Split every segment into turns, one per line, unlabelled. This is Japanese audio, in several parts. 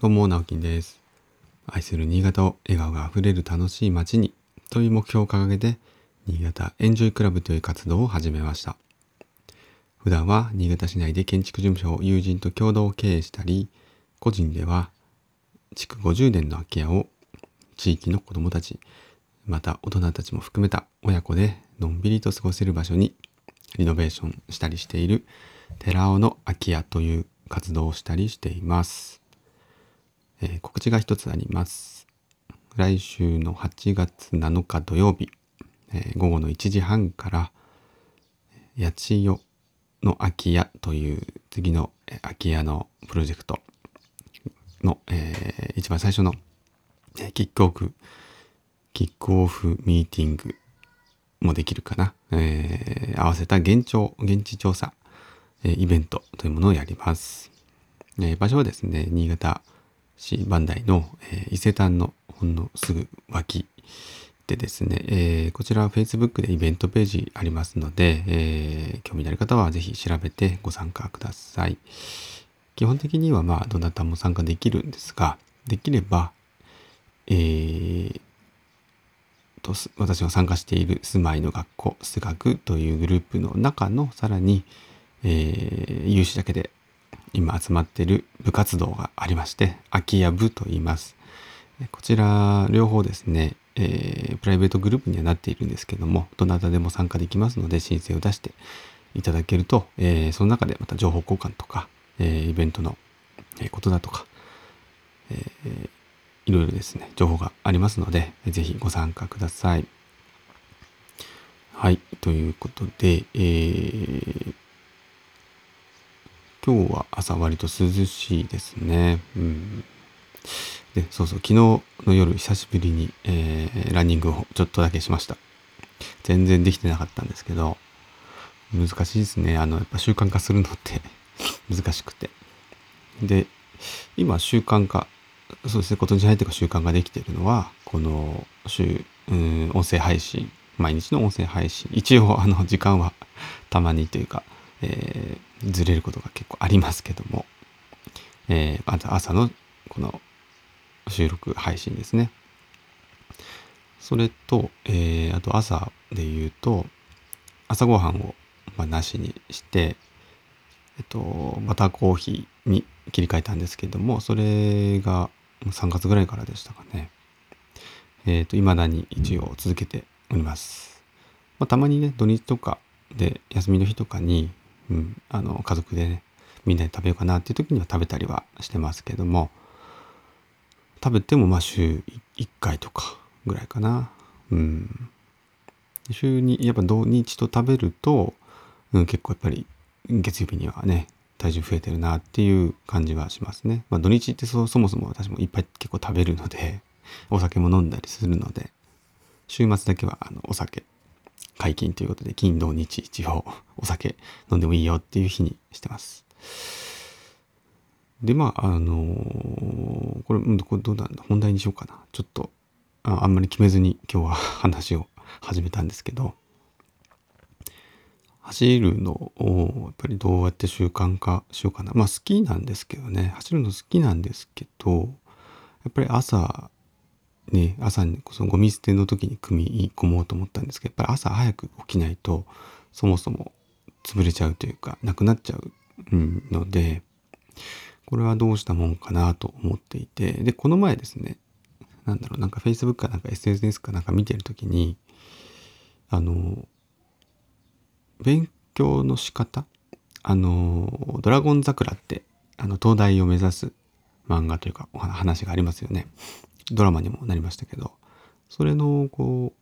どうも、直樹です。愛する新潟を笑顔があふれる楽しい街にという目標を掲げて、新潟エンジョイクラブという活動を始めました。普段は新潟市内で建築事務所を友人と共同経営したり、個人では築50年の空き家を地域の子どもたち、また大人たちも含めた親子でのんびりと過ごせる場所にリノベーションしたりしている寺尾の空き家という活動をしたりしています。えー告知が一つあります。来週の8月7日土曜日、えー午後の1時半から、八千代の空き家という次の空き家のプロジェクトの、えー一番最初の、キックオフ、キックオフミーティングもできるかな、えー合わせた現調、現地調査、えーイベントというものをやります。え場所はですね、新潟市磐梯の、えー伊勢丹のほんのすぐ脇でですね、えーこちらは Facebook でイベントページありますので、えー興味のある方はぜひ調べてご参加ください。基本的にはまあどなたも参加できるんですが、できれば、えーと私が参加している住まいの学校数学というグループの中のさらに、えー有志だけで今集まっている部活動がありまして空き家部と言いますこちら両方ですね、えープライベートグループにはなっているんですけどもどなたでも参加できますので申請を出していただけると、えーその中でまた情報交換とか、えーイベントのことだとか、えーいろいろですね、情報がありますので、ぜひご参加ください。はい、ということで、えー今日は朝割と涼しいですね。うん、で、そうそう、昨日の夜久しぶりに、えーランニングをちょっとだけしました。全然できてなかったんですけど、難しいですね。あの、やっぱ習慣化するのって 難しくて。で、今習慣化、そうですね、今年に入ってから習慣ができているのは、この週、うん、音声配信、毎日の音声配信、一応あの時間はたまにというか、えーずれることが結構ありますけども、えーまず朝のこの収録配信ですね。それと、えーあと朝で言うと、朝ごはんを、まあ、なしにして、えっと、バターコーヒーに切り替えたんですけども、それが3月ぐらいからでしたかね。えっ、と、未だに一応続けております。まあ、たまにね、土日とかで、休みの日とかに、うん、あの、家族でね、みんなで食べようかなっていう時には食べたりはしてますけども、食べてもまあ週1回とかぐらいかな。うん。週に、やっぱ土日と食べると、うん、結構やっぱり月曜日にはね、体重増えてるなっていう感じはしますね。まあ土日ってそそもそも私もいっぱい結構食べるので、お酒も飲んだりするので、週末だけはあのお酒解禁ということで、金土日一応お酒飲んでもいいよっていう日にしてます。で、まあ、あのーこれ、これどうなんだ、本題にしようかな。ちょっと、ああんまり決めずに今日は話を始めたんですけど、走るのをやっぱりどうやって習慣化しようかな。まあ好きなんですけどね、走るの好きなんですけど、やっぱり朝、ね、朝にそのゴミ捨ての時に組み込もうと思ったんですけど、やっぱり朝早く起きないと、そもそも潰れちゃうというか、なくなっちゃうので、これはどうしたもんかなと思っていて、で、この前ですね、なんだろう、なんか Facebook かなんか SNS かなんか見てる時に、あの、勉強の仕方あの、ドラゴン桜って、あの、東大を目指す漫画というか、お話がありますよね。ドラマにもなりましたけど、それの、こ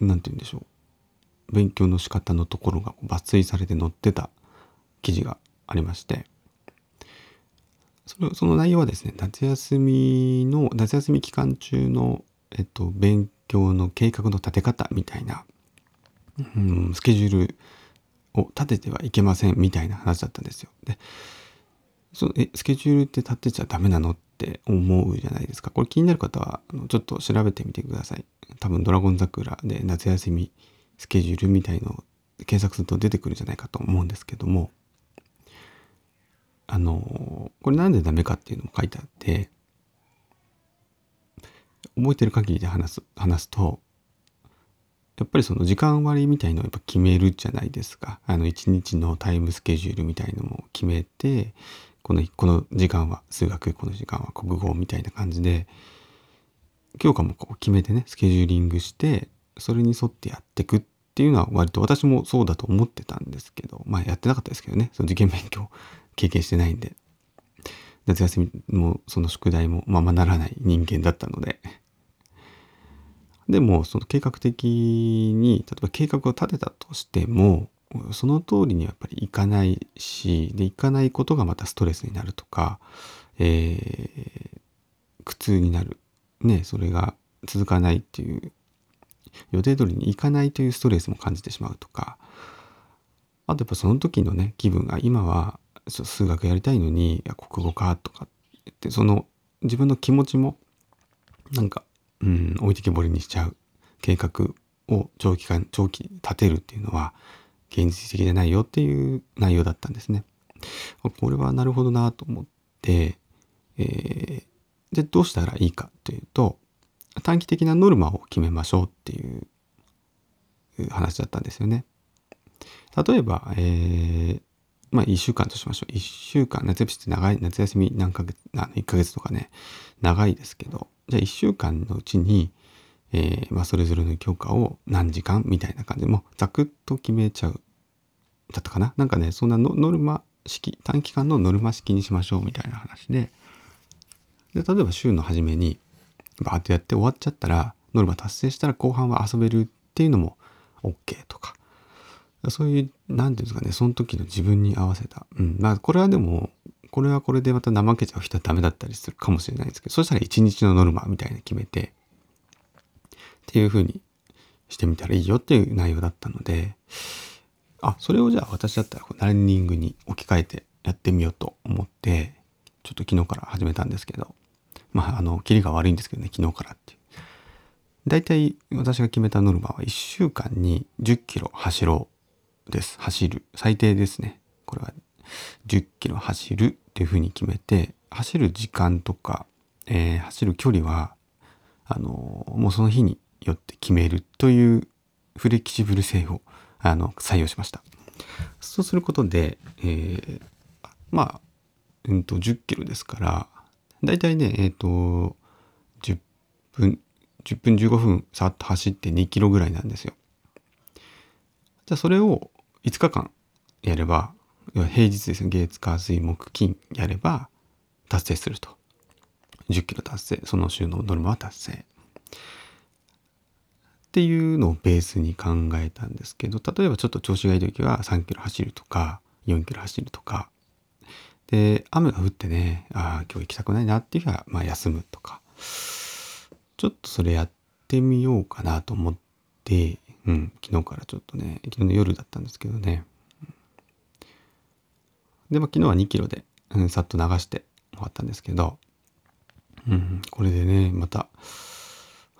う、なんて言うんでしょう。勉強の仕方のところが抜粋されて載ってた記事がありまして、それその内容はですね、夏休みの、夏休み期間中の、えっと、勉強の計画の立て方みたいな、うん、スケジュールを立ててはいけませんみたいな話だったんですよ。で、そえスケジュールって立てちゃダメなのって思うじゃないですか。これ気になる方は、あのちょっと調べてみてください。多分、ドラゴン桜で夏休みスケジュールみたいのを検索すると出てくるんじゃないかと思うんですけども、あの、これなんでダメかっていうのも書いてあって覚えてる限りで話す話すとやっぱりその時間割みたいのをやっぱ決めるじゃないですかあの一日のタイムスケジュールみたいのも決めてこのこの時間は数学この時間は国語みたいな感じで教科もこう決めてねスケジューリングしてそれに沿ってやっていくっていうのは割と私もそうだと思ってたんですけどまあやってなかったですけどねその受験勉強経験してないんで。夏休みもその宿題もままならない人間だったので。でもその計画的に例えば計画を立てたとしてもその通りにやっぱりいかないしでいかないことがまたストレスになるとか、えー、苦痛になる。ねそれが続かないっていう予定通りにいかないというストレスも感じてしまうとか。あとやっぱその時のね気分が今は数学やりたいのに国語かとかってその自分の気持ちもなんかうん、置いてけぼりにしちゃう計画を長期間長期立てるっていうのは現実的じゃないよっていう内容だったんですね。これはなるほどなと思って、えー、でどうしたらいいかというと短期的なノルマを決めましょうっていう話だったんですよね。例えば、えー、まあ1週間としましょう。1週間、夏休みって長い、夏休み何ヶ月、あ1ヶ月とかね、長いですけど、じゃあ1週間のうちに、えー、まあ、それぞれの教科を何時間みたいな感じでもうざくっと決めちゃうだったかな？なんかねそんなノルマ式短期間のノルマ式にしましょうみたいな話で。で例えば週の初めにバーッとやって終わっちゃったらノルマ達成したら後半は遊べるっていうのも OK とか。そういう何ていうんですかねその時の自分に合わせた。うん。まあこれはでもこれはこれでまた怠けちゃう人はダメだったりするかもしれないですけど、そしたら一日のノルマみたいな決めて、っていう風にしてみたらいいよっていう内容だったので、あ、それをじゃあ私だったらランニングに置き換えてやってみようと思って、ちょっと昨日から始めたんですけど、まあ、あの、キリが悪いんですけどね、昨日からっていう。大体私が決めたノルマは1週間に10キロ走ろうです。走る。最低ですね。これは10キロ走るっていうふうに決めて走る時間とか、えー、走る距離はあのもうその日によって決めるというフレキシブル性をあの採用しました。そうすることで、えー、まあ、うんと、10キロですから、だいたいね、えっ、ー、と、10分、10分15分さっと走って2キロぐらいなんですよ。じゃあそれを5日間やれば、平日ですね月火水木金やれば達成すると10キロ達成その週のノルマは達成っていうのをベースに考えたんですけど例えばちょっと調子がいい時は3キロ走るとか4キロ走るとか。で雨が降ってねああ今日行きたくないなっていう日はまあ休むとか。ちょっとそれやってみようかなと思ってうん昨日からちょっとね昨日の夜だったんですけどね。で、まあ、昨日は2キロで、うん、さっと流して終わったんですけど、うん、これでね、また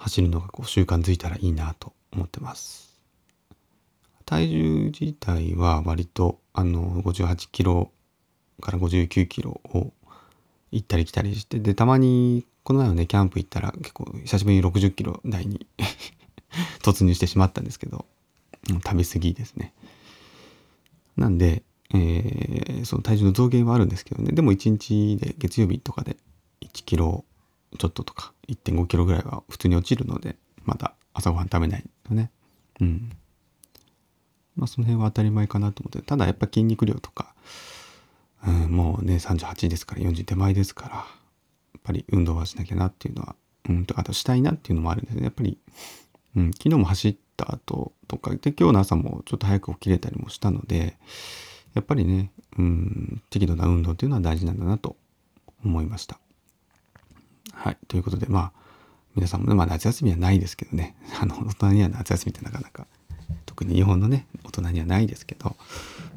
走るのがこう習慣づいたらいいなと思ってます。体重自体は割とあの58キロから59キロを行ったり来たりして、で、たまにこの前はね、キャンプ行ったら結構久しぶりに60キロ台に 突入してしまったんですけど、食べ過ぎですね。なんで、えー、その体重の増減はあるんですけどねでも1日で月曜日とかで1キロちょっととか1.5キロぐらいは普通に落ちるのでまだ朝ごはん食べないとね。うん。まあその辺は当たり前かなと思って。ただやっぱ筋肉量とか、うん、もうね38ですから40手前ですからやっぱり運動はしなきゃなっていうのはうんとあとしたいなっていうのもあるんですね。やっぱり、うん、昨日も走った後とかで今日の朝もちょっと早く起きれたりもしたのでやっぱりね、うん、適度な運動っていうのは大事なんだなと思いました。はい。ということで、まあ、皆さんもね、まあ夏休みはないですけどね、あの、大人には夏休みってなかなか、特に日本のね、大人にはないですけど、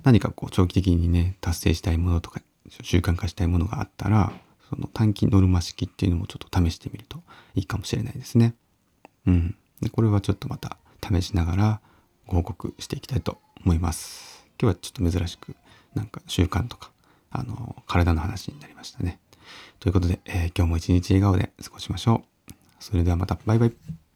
何かこう長期的にね、達成したいものとか、習慣化したいものがあったら、その短期ノルマ式っていうのもちょっと試してみるといいかもしれないですね。うん。でこれはちょっとまた試しながらご報告していきたいと思います。今日はちょっと珍しくなんか習慣とかあの、体の話になりましたね。ということで、えー今日も一日笑顔で過ごしましょう。それではまた、バイバイ。